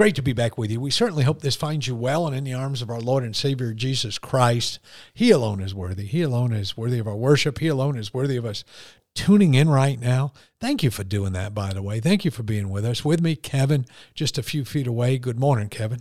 Great to be back with you. We certainly hope this finds you well and in the arms of our Lord and Savior Jesus Christ. He alone is worthy. He alone is worthy of our worship. He alone is worthy of us tuning in right now. Thank you for doing that, by the way. Thank you for being with us. With me, Kevin, just a few feet away. Good morning, Kevin.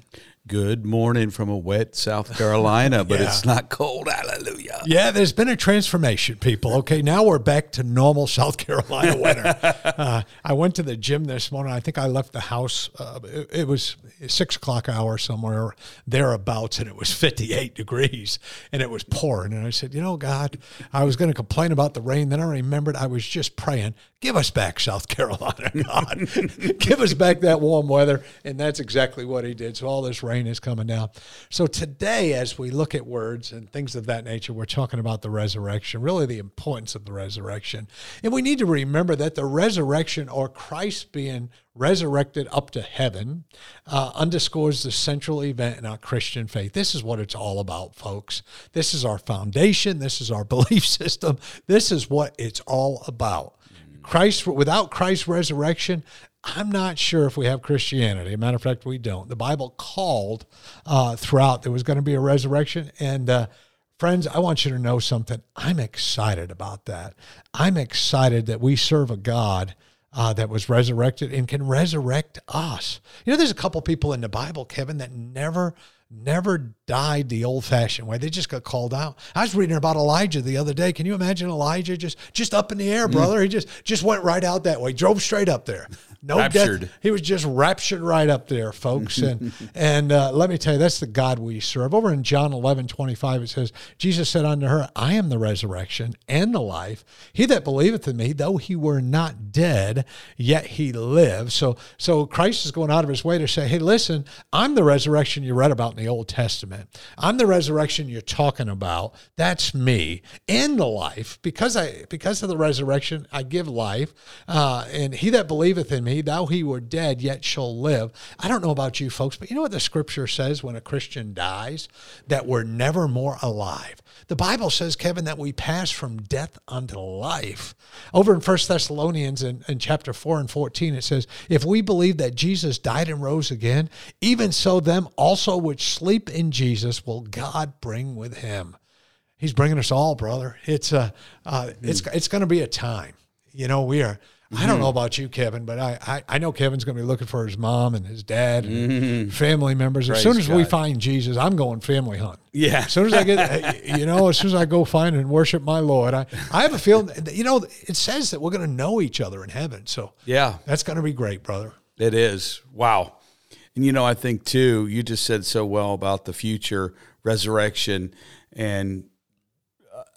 Good morning from a wet South Carolina, but yeah. it's not cold. Hallelujah. Yeah, there's been a transformation, people. Okay, now we're back to normal South Carolina weather. uh, I went to the gym this morning. I think I left the house. Uh, it, it, was six o'clock hour somewhere thereabouts, and it was 58 degrees, and it was pouring. And I said, you know, God, I was going to complain about the rain. Then I remembered I was just praying, give us back South Carolina, God, give us back that warm weather, and that's exactly what He did. So all this rain rain is coming down. So today, as we look at words and things of that nature, we're talking about the resurrection, really the importance of the resurrection. And we need to remember that the resurrection or Christ being resurrected up to heaven uh, underscores the central event in our Christian faith. This is what it's all about, folks. This is our foundation. This is our belief system. This is what it's all about. Christ, without Christ's resurrection, I'm not sure if we have Christianity. A matter of fact, we don't. The Bible called uh, throughout there was going to be a resurrection. And uh, friends, I want you to know something. I'm excited about that. I'm excited that we serve a God uh, that was resurrected and can resurrect us. You know, there's a couple people in the Bible, Kevin, that never never died the old-fashioned way. They just got called out. I was reading about Elijah the other day. Can you imagine Elijah just just up in the air, mm. brother? Mm. He just just went right out that way, drove straight up there. No raptured. death. He was just raptured right up there, folks. and and uh, let me tell you, that's the God we serve. Over in John 11, 25, it says, Jesus said unto her, I am the resurrection and the life. He that believeth in me, though he were not dead, yet he lives. So so Christ is going out of his way to say, hey, listen, I'm the resurrection you read about in the Old Testament. I'm the resurrection you're talking about. That's me. And the life, because I because of the resurrection, I give life. Uh, and he that believeth in me, thou he were dead, yet shall live. I don't know about you folks, but you know what the scripture says when a Christian dies? That we're never more alive. The Bible says, Kevin, that we pass from death unto life. Over in First Thessalonians in, in chapter 4 and 14, it says, If we believe that Jesus died and rose again, even so them also which sleep in Jesus will God bring with him. He's bringing us all, brother. It's a, uh, it's it's going to be a time. You know, we are I don't mm-hmm. know about you, Kevin, but I, I, I know Kevin's going to be looking for his mom and his dad and mm-hmm. family members. Praise as soon as God. we find Jesus, I'm going family hunt. Yeah. As soon as I get, you know, as soon as I go find and worship my Lord, I, I have a feeling, that, you know, it says that we're going to know each other in heaven. So yeah, that's going to be great, brother. It is. Wow. And, you know, I think too, you just said so well about the future resurrection and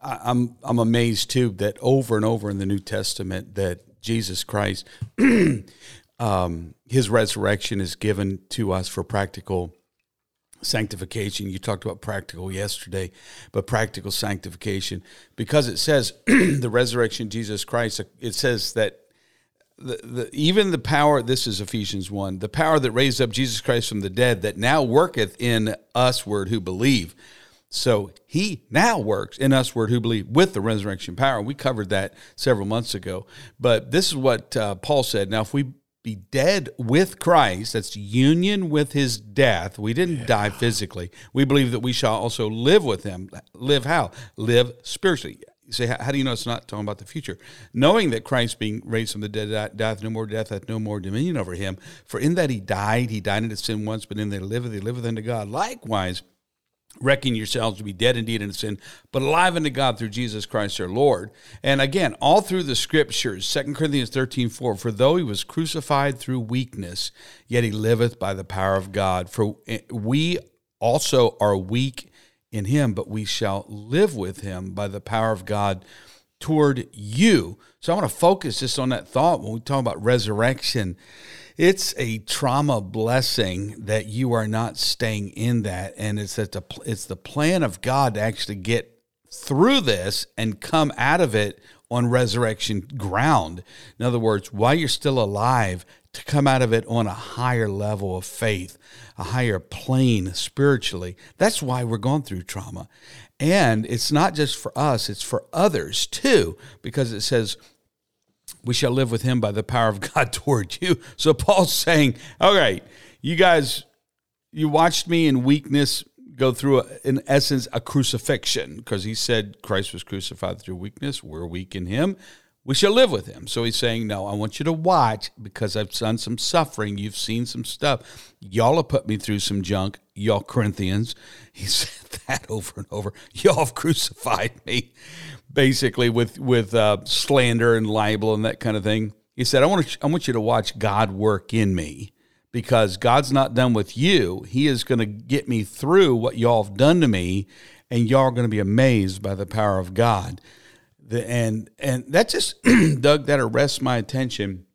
I'm I'm amazed too that over and over in the New Testament that Jesus Christ, um, his resurrection is given to us for practical sanctification. You talked about practical yesterday, but practical sanctification because it says the resurrection Jesus Christ. It says that the, the, even the power. This is Ephesians one. The power that raised up Jesus Christ from the dead that now worketh in us, word who believe. So he now works in us word who believe with the resurrection power. We covered that several months ago. But this is what uh, Paul said. Now, if we be dead with Christ, that's union with his death. We didn't yeah. die physically. We believe that we shall also live with him. Live how? Live spiritually. You say, how do you know it's not talking about the future? Knowing that Christ being raised from the dead doth no more death, hath no more dominion over him. For in that he died, he died in his sin once, but in that he liveth, he liveth unto God. Likewise, reckon yourselves to be dead indeed in sin, but alive unto God through Jesus Christ our Lord. And again, all through the scriptures, 2 Corinthians 13, 4, for though he was crucified through weakness, yet he liveth by the power of God. For eh, we also are weak in him, but we shall live with him by the power of God toward you. So I want to focus just on that thought when we talk about resurrection it's a trauma blessing that you are not staying in that, and it's that the it's the plan of God to actually get through this and come out of it on resurrection ground. In other words, while you're still alive, to come out of it on a higher level of faith, a higher plane spiritually. That's why we're going through trauma. And it's not just for us, it's for others too, because it says, we shall live with him by the power of God toward you. So Paul's saying, all right, you guys, you watched me in weakness go through, a, in essence, a crucifixion, because he said Christ was crucified through weakness. We're weak in him. We shall live with him. So he's saying, No, I want you to watch because I've done some suffering. You've seen some stuff. Y'all have put me through some junk, y'all Corinthians. He said that over and over. Y'all have crucified me, basically, with, with uh, slander and libel and that kind of thing. He said, I want, to, I want you to watch God work in me because God's not done with you. He is going to get me through what y'all have done to me, and y'all are going to be amazed by the power of God. The, and and that just Doug that arrests my attention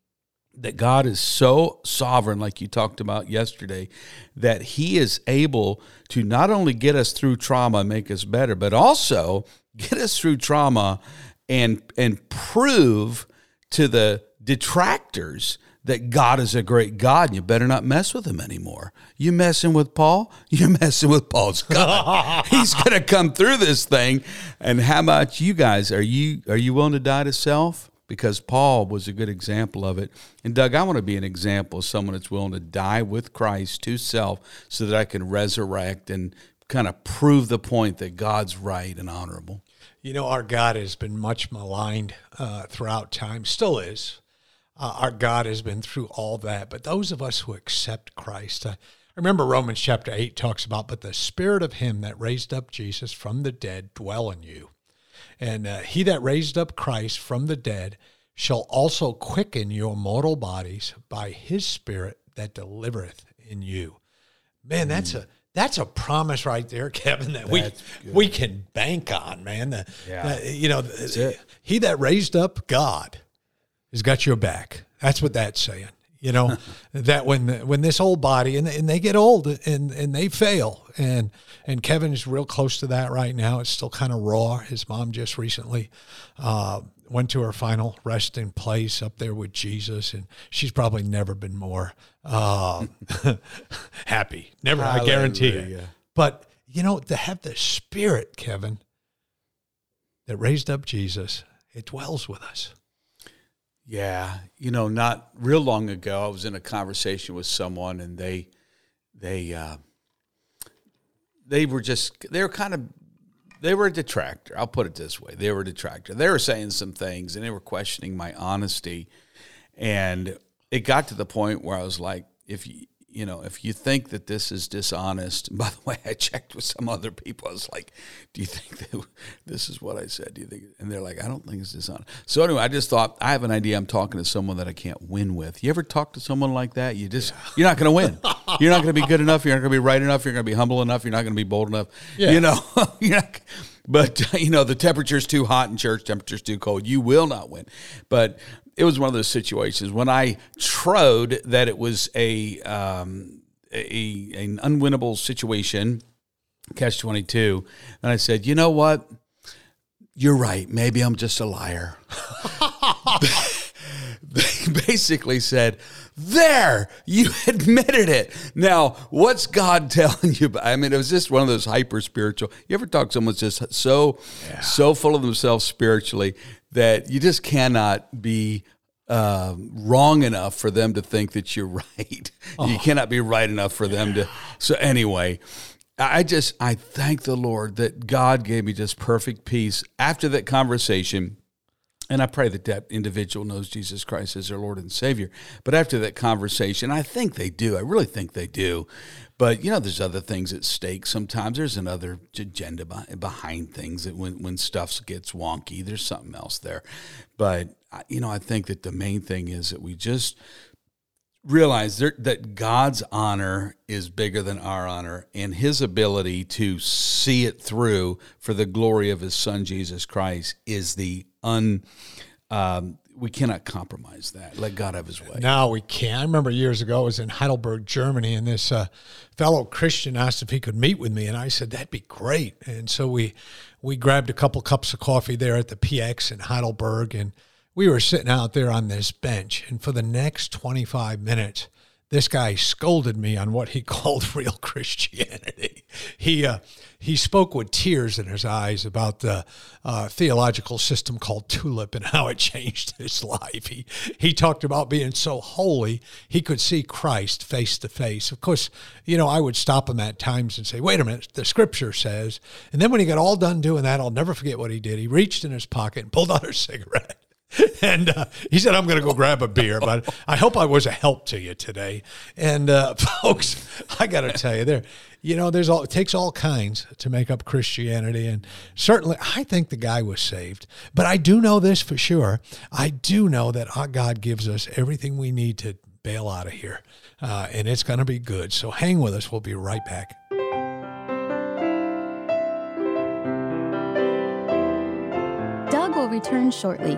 that God is so sovereign, like you talked about yesterday, that He is able to not only get us through trauma and make us better, but also get us through trauma and and prove to the detractors that God is a great God and you better not mess with him anymore. You messing with Paul? You're messing with Paul's God. He's going to come through this thing. And how about you guys? Are you are you willing to die to self? Because Paul was a good example of it. And Doug, I want to be an example of someone that's willing to die with Christ to self so that I can resurrect and kind of prove the point that God's right and honorable. You know, our God has been much maligned uh, throughout time, still is. Uh, our God has been through all that. But those of us who accept Christ, uh, remember Romans chapter 8 talks about, but the spirit of him that raised up Jesus from the dead dwell in you. And uh, he that raised up Christ from the dead shall also quicken your mortal bodies by his spirit that delivereth in you. Man, that's mm. a that's a promise right there, Kevin, that we we can bank on, man. The, yeah. The, you know, he that raised up God has got your back. That's what that's saying. You know that when when this old body and, and they get old and and they fail and and Kevin is real close to that right now. It's still kind of raw. His mom just recently uh, went to her final resting place up there with Jesus, and she's probably never been more uh, happy. Never, Hallelujah. I guarantee it. But you know, to have the Spirit, Kevin, that raised up Jesus, it dwells with us. Yeah, you know, not real long ago, I was in a conversation with someone, and they, they, uh, they were just they were kind of they were a detractor. I'll put it this way: they were a detractor. They were saying some things, and they were questioning my honesty, and it got to the point where I was like, if you you know, if you think that this is dishonest, by the way, I checked with some other people. I was like, do you think that this is what I said? Do you think? And they're like, I don't think it's dishonest. So anyway, I just thought I have an idea. I'm talking to someone that I can't win with. You ever talk to someone like that? You just yeah. you're not going to win. You're not going to be good enough. You're not going to be right enough. You're going to be humble enough. You're not going to be bold enough. Yeah. You know, you're not. But you know, the temperature's too hot in church. Temperature's too cold. You will not win. But it was one of those situations when I trod that it was a, um, a an unwinnable situation, catch twenty two, and I said, you know what, you're right. Maybe I'm just a liar. they basically said, There, you admitted it. Now, what's God telling you? I mean, it was just one of those hyper spiritual. You ever talk to someone that's just so, yeah. so full of themselves spiritually that you just cannot be uh, wrong enough for them to think that you're right. Oh. You cannot be right enough for them to. So, anyway. I just I thank the Lord that God gave me just perfect peace after that conversation and I pray that that individual knows Jesus Christ as their Lord and Savior. But after that conversation, I think they do. I really think they do. But you know, there's other things at stake. Sometimes there's another agenda behind things that when when stuff gets wonky, there's something else there. But you know, I think that the main thing is that we just realize there, that God's honor is bigger than our honor, and His ability to see it through for the glory of His Son Jesus Christ is the un. Um, we cannot compromise that. Let God have His way. No, we can't. I remember years ago, I was in Heidelberg, Germany, and this uh, fellow Christian asked if he could meet with me, and I said that'd be great. And so we we grabbed a couple cups of coffee there at the PX in Heidelberg, and we were sitting out there on this bench. And for the next twenty five minutes, this guy scolded me on what he called real Christianity. He uh, he spoke with tears in his eyes about the uh, theological system called Tulip and how it changed his life. He he talked about being so holy he could see Christ face to face. Of course, you know I would stop him at times and say, "Wait a minute, the Scripture says." And then when he got all done doing that, I'll never forget what he did. He reached in his pocket and pulled out a cigarette and uh, he said, I'm going to go grab a beer, but I hope I was a help to you today. And uh, folks, I got to tell you, there, you know, there's all, it takes all kinds to make up Christianity. And certainly, I think the guy was saved. But I do know this for sure. I do know that our God gives us everything we need to bail out of here. Uh, and it's going to be good. So hang with us. We'll be right back. Doug will return shortly.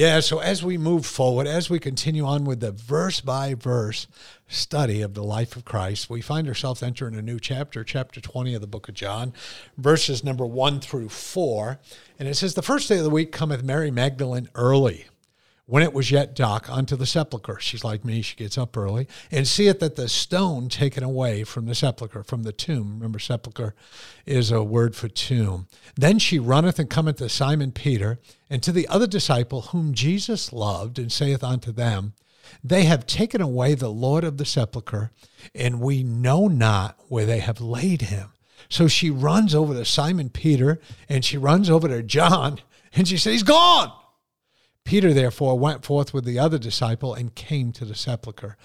Yeah, so as we move forward, as we continue on with the verse by verse study of the life of Christ, we find ourselves entering a new chapter, chapter 20 of the book of John, verses number 1 through 4. And it says, The first day of the week cometh Mary Magdalene early when it was yet dark unto the sepulchre. She's like me, she gets up early, and seeth that the stone taken away from the sepulchre, from the tomb. Remember, sepulchre is a word for tomb. Then she runneth and cometh to Simon Peter and to the other disciple whom Jesus loved, and saith unto them, They have taken away the Lord of the sepulchre, and we know not where they have laid him. So she runs over to Simon Peter and she runs over to John and she says, He's gone. Peter, therefore, went forth with the other disciple and came to the sepulchre.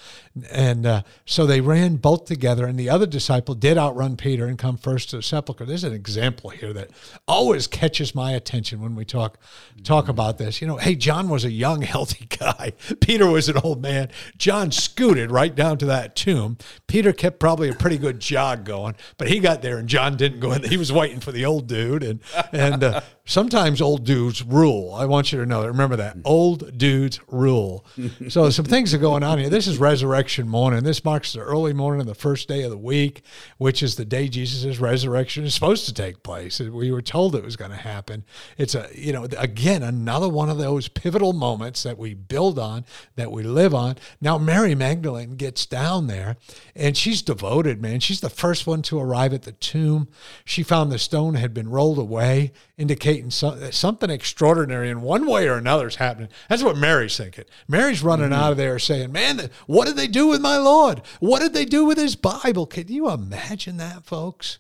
And uh, so they ran both together, and the other disciple did outrun Peter and come first to the sepulchre. There's an example here that always catches my attention when we talk talk about this. You know, hey, John was a young, healthy guy. Peter was an old man. John scooted right down to that tomb. Peter kept probably a pretty good jog going, but he got there and John didn't go in. He was waiting for the old dude. And, and uh, sometimes old dudes rule. I want you to know that. Remember that. Old dudes rule. so some things are going on here. This is resurrection morning. This marks the early morning of the first day of the week, which is the day Jesus' resurrection is supposed to take place. We were told it was going to happen. It's a, you know, again, another one of those pivotal moments that we build on, that we live on. Now, Mary Magdalene gets down there and she's devoted, man. She's the first one to arrive at the tomb. She found the stone had been rolled away, indicating so, something extraordinary in one way or another is happening. That's what Mary's thinking. Mary's running mm-hmm. out of there saying, Man, what did they do with my Lord? What did they do with his Bible? Can you imagine that, folks?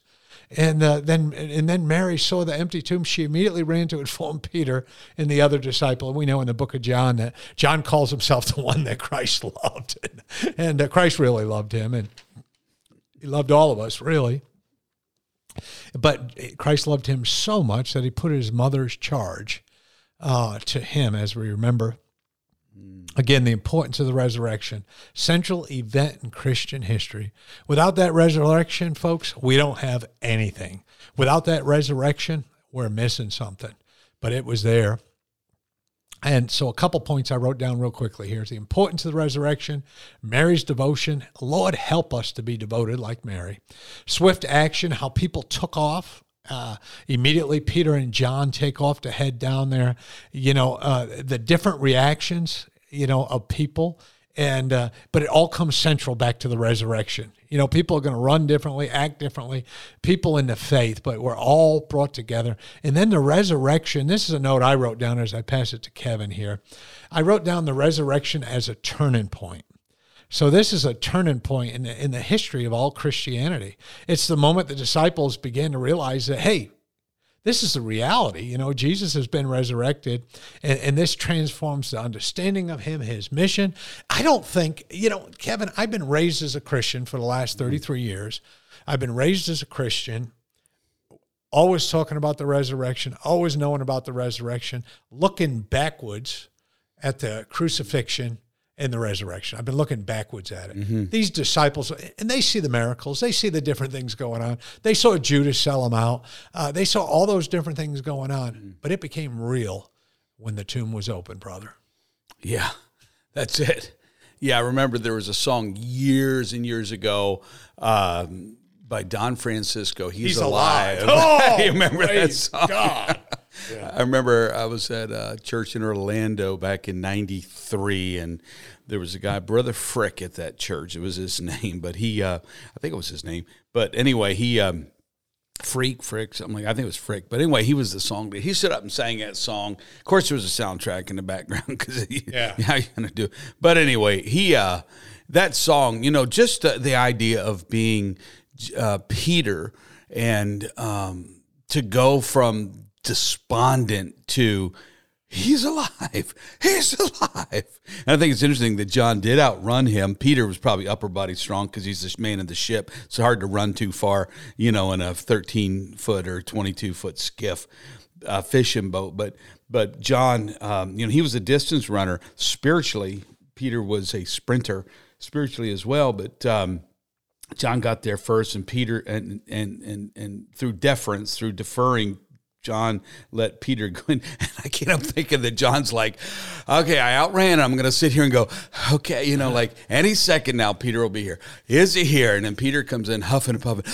And uh, then, and then Mary saw the empty tomb. She immediately ran to inform Peter and the other disciple. And we know in the book of John that John calls himself the one that Christ loved, and, and uh, Christ really loved him, and he loved all of us, really. But Christ loved him so much that he put his mother's charge uh, to him, as we remember. Again, the importance of the resurrection, central event in Christian history. Without that resurrection, folks, we don't have anything. Without that resurrection, we're missing something. But it was there. And so, a couple points I wrote down real quickly here is the importance of the resurrection, Mary's devotion. Lord, help us to be devoted like Mary. Swift action, how people took off uh, immediately Peter and John take off to head down there. You know, uh, the different reactions, you know, of people. And, uh, but it all comes central back to the resurrection. You know, people are going to run differently, act differently, people in the faith, but we're all brought together. And then the resurrection, this is a note I wrote down as I pass it to Kevin here. I wrote down the resurrection as a turning point. So this is a turning point in the, in the history of all Christianity. It's the moment the disciples began to realize that, hey, this is the reality. You know, Jesus has been resurrected, and, and this transforms the understanding of him, his mission. I don't think, you know, Kevin, I've been raised as a Christian for the last mm-hmm. 33 years. I've been raised as a Christian, always talking about the resurrection, always knowing about the resurrection, looking backwards at the crucifixion and the resurrection. I've been looking backwards at it. Mm-hmm. These disciples, and they see the miracles, they see the different things going on. They saw Judas sell them out, uh, they saw all those different things going on, mm-hmm. but it became real when the tomb was open, brother. Yeah, that's it. Yeah, I remember there was a song years and years ago um, by Don Francisco. He's, He's alive. alive. Oh, you remember that song? God. Yeah. I remember I was at a church in Orlando back in '93, and there was a guy, Brother Frick, at that church. It was his name, but he, uh, I think it was his name. But anyway, he, um, Freak, Frick, something like I think it was Frick. But anyway, he was the song. He stood up and sang that song. Of course, there was a soundtrack in the background because yeah, how you gonna do? It? But anyway, he uh, that song, you know, just the, the idea of being uh, Peter and um, to go from despondent to he's alive. He's alive. And I think it's interesting that John did outrun him. Peter was probably upper body strong because he's the man of the ship. It's hard to run too far, you know, in a 13 foot or 22 foot skiff uh, fishing boat. But but John, um, you know, he was a distance runner spiritually. Peter was a sprinter spiritually as well. But um, John got there first, and Peter, and and and and through deference, through deferring John let Peter go in. And I can't help thinking that John's like, okay, I outran. I'm going to sit here and go, okay, you know, like any second now, Peter will be here. Is he here? And then Peter comes in huffing and puffing.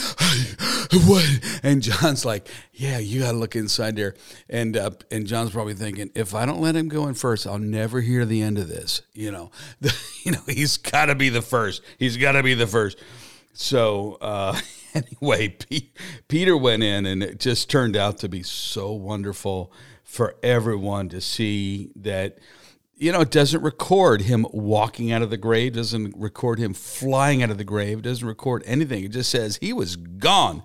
what? And John's like, yeah, you got to look inside there. And uh, and John's probably thinking, if I don't let him go in first, I'll never hear the end of this. You know, the, you know, he's got to be the first. He's got to be the first. So uh, anyway, P- Peter went in, and it just turned out to be so wonderful for everyone to see that. You know, it doesn't record him walking out of the grave, doesn't record him flying out of the grave, doesn't record anything. It just says he was gone.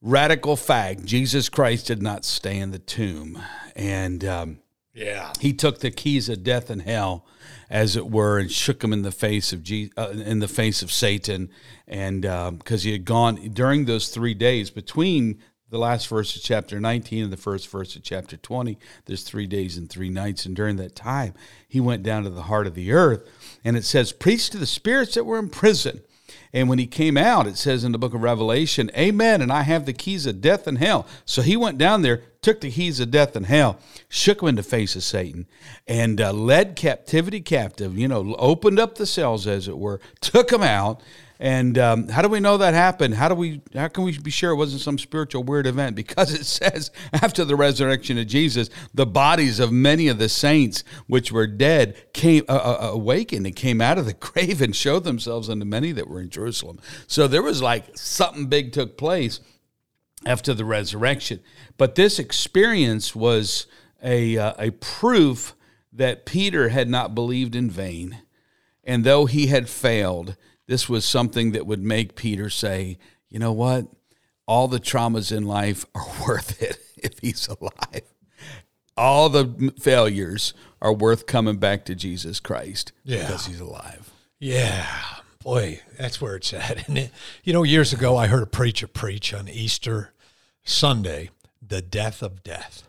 Radical fact Jesus Christ did not stay in the tomb. And um, yeah, he took the keys of death and hell as it were, and shook him in the face of Je- uh, in the face of Satan, and because um, he had gone during those three days between the last verse of chapter 19 and the first verse of chapter 20 there's three days and three nights. And during that time he went down to the heart of the earth and it says preach to the spirits that were in prison and when he came out, it says in the book of Revelation, Amen, and I have the keys of death and hell. So he went down there, took the keys of death and hell, shook him in the face of Satan, and uh, led captivity captive, you know, opened up the cells, as it were, took him out, and um, how do we know that happened? How do we? How can we be sure it wasn't some spiritual weird event? Because it says after the resurrection of Jesus, the bodies of many of the saints which were dead came uh, uh, awakened and came out of the grave and showed themselves unto many that were in Jerusalem. So there was like something big took place after the resurrection. But this experience was a uh, a proof that Peter had not believed in vain, and though he had failed this was something that would make Peter say, you know what? All the traumas in life are worth it if he's alive. All the failures are worth coming back to Jesus Christ yeah. because he's alive. Yeah. Boy, that's where it's at. And it, you know, years ago, I heard a preacher preach on Easter Sunday, the death of death.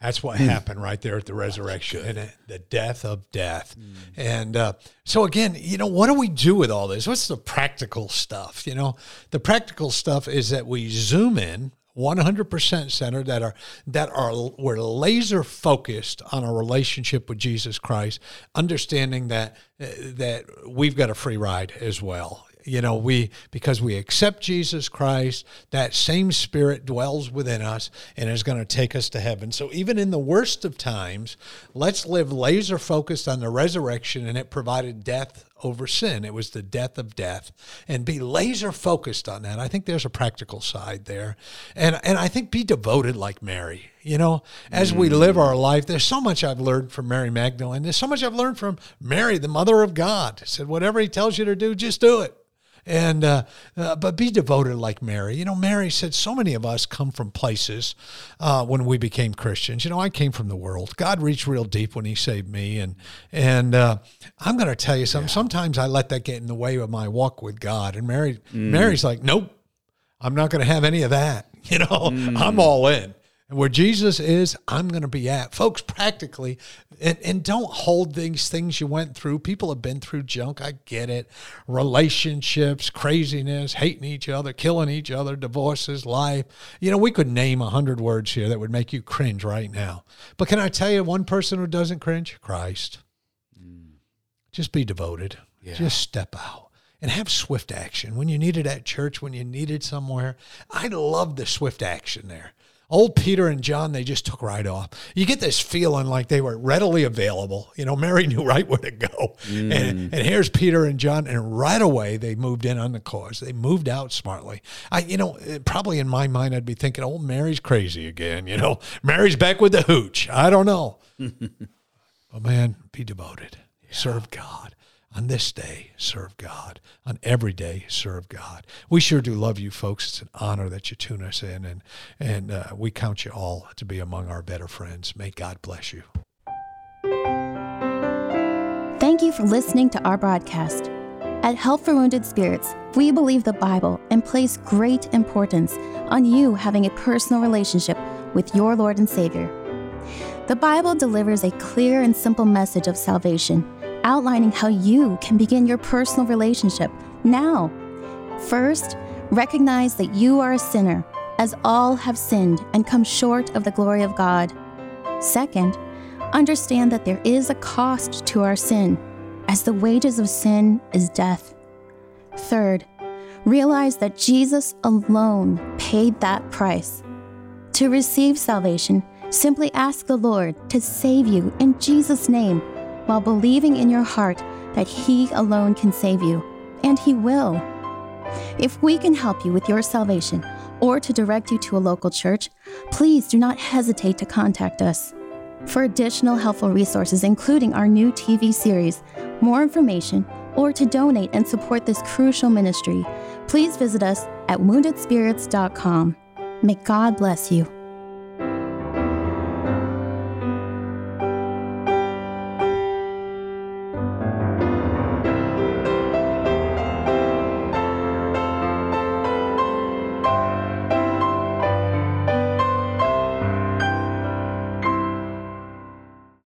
That's what hmm. happened right there at the resurrection, and the death of death. Mm. And uh, so, again, you know, what do we do with all this? What's the practical stuff? You know, the practical stuff is that we zoom in 100% centered that are that are we're laser focused on a relationship with Jesus Christ understanding that uh, that we've got a free ride as well you know we because we accept jesus christ that same spirit dwells within us and is going to take us to heaven. So even in the worst of times let's live laser focused on the resurrection and it provided death over sin. It was the death of death. And be laser focused on that. I think there's a practical side there. And and i think be devoted like mary. You know as we live mm. our life there's so much i've learned from mary magdalene. There's so much i've learned from mary the mother of god. Said whatever he tells you to do just do it and uh, uh, but be devoted like Mary. You know, Mary said so many of us come from places uh, when we became Christians. You know, I came from the world. God reached real deep when He saved me, and and uh, I'm going to tell you something. Yeah. Sometimes I let that get in the way of my walk with God. And Mary, mm. Mary's like, nope. I'm not going to have any of that. You know, mm. I'm all in. And where Jesus is, I'm going to be at. Folks, practically, and, and don't hold these things you went through. People have been through junk. I get it. Relationships, craziness, hating each other, killing each other, divorces, life. You know, we could name a hundred words here that would make you cringe right now. But can I tell you one person who doesn't cringe? Christ. Mm. Just be devoted. Yeah. Just step out and have swift action when you needed at church, when you needed somewhere. I love the swift action there. Old Peter and John, they just took right off. You get this feeling like they were readily available. You know, Mary knew right where to go. Mm. And, and here's Peter and John, and right away they moved in on the cause. They moved out smartly. I, you know, probably in my mind, I'd be thinking, oh, Mary's crazy again. You know, Mary's back with the hooch. I don't know. but man, be devoted, yeah. serve God on this day, serve God. On every day, serve God. We sure do love you, folks. It's an honor that you tune us in, and and uh, we count you all to be among our better friends. May God bless you. Thank you for listening to our broadcast. At Help for Wounded Spirits, we believe the Bible and place great importance on you having a personal relationship with your Lord and Savior. The Bible delivers a clear and simple message of salvation outlining how you can begin your personal relationship now. First, recognize that you are a sinner, as all have sinned and come short of the glory of God. Second, understand that there is a cost to our sin, as the wages of sin is death. Third, realize that Jesus alone paid that price. To receive salvation, simply ask the Lord to save you in Jesus' name while believing in your heart that He alone can save you, and He will. If we can help you with your salvation or to direct you to a local church, please do not hesitate to contact us. For additional helpful resources, including our new TV series, more information, or to donate and support this crucial ministry, please visit us at woundedspirits.com. May God bless you.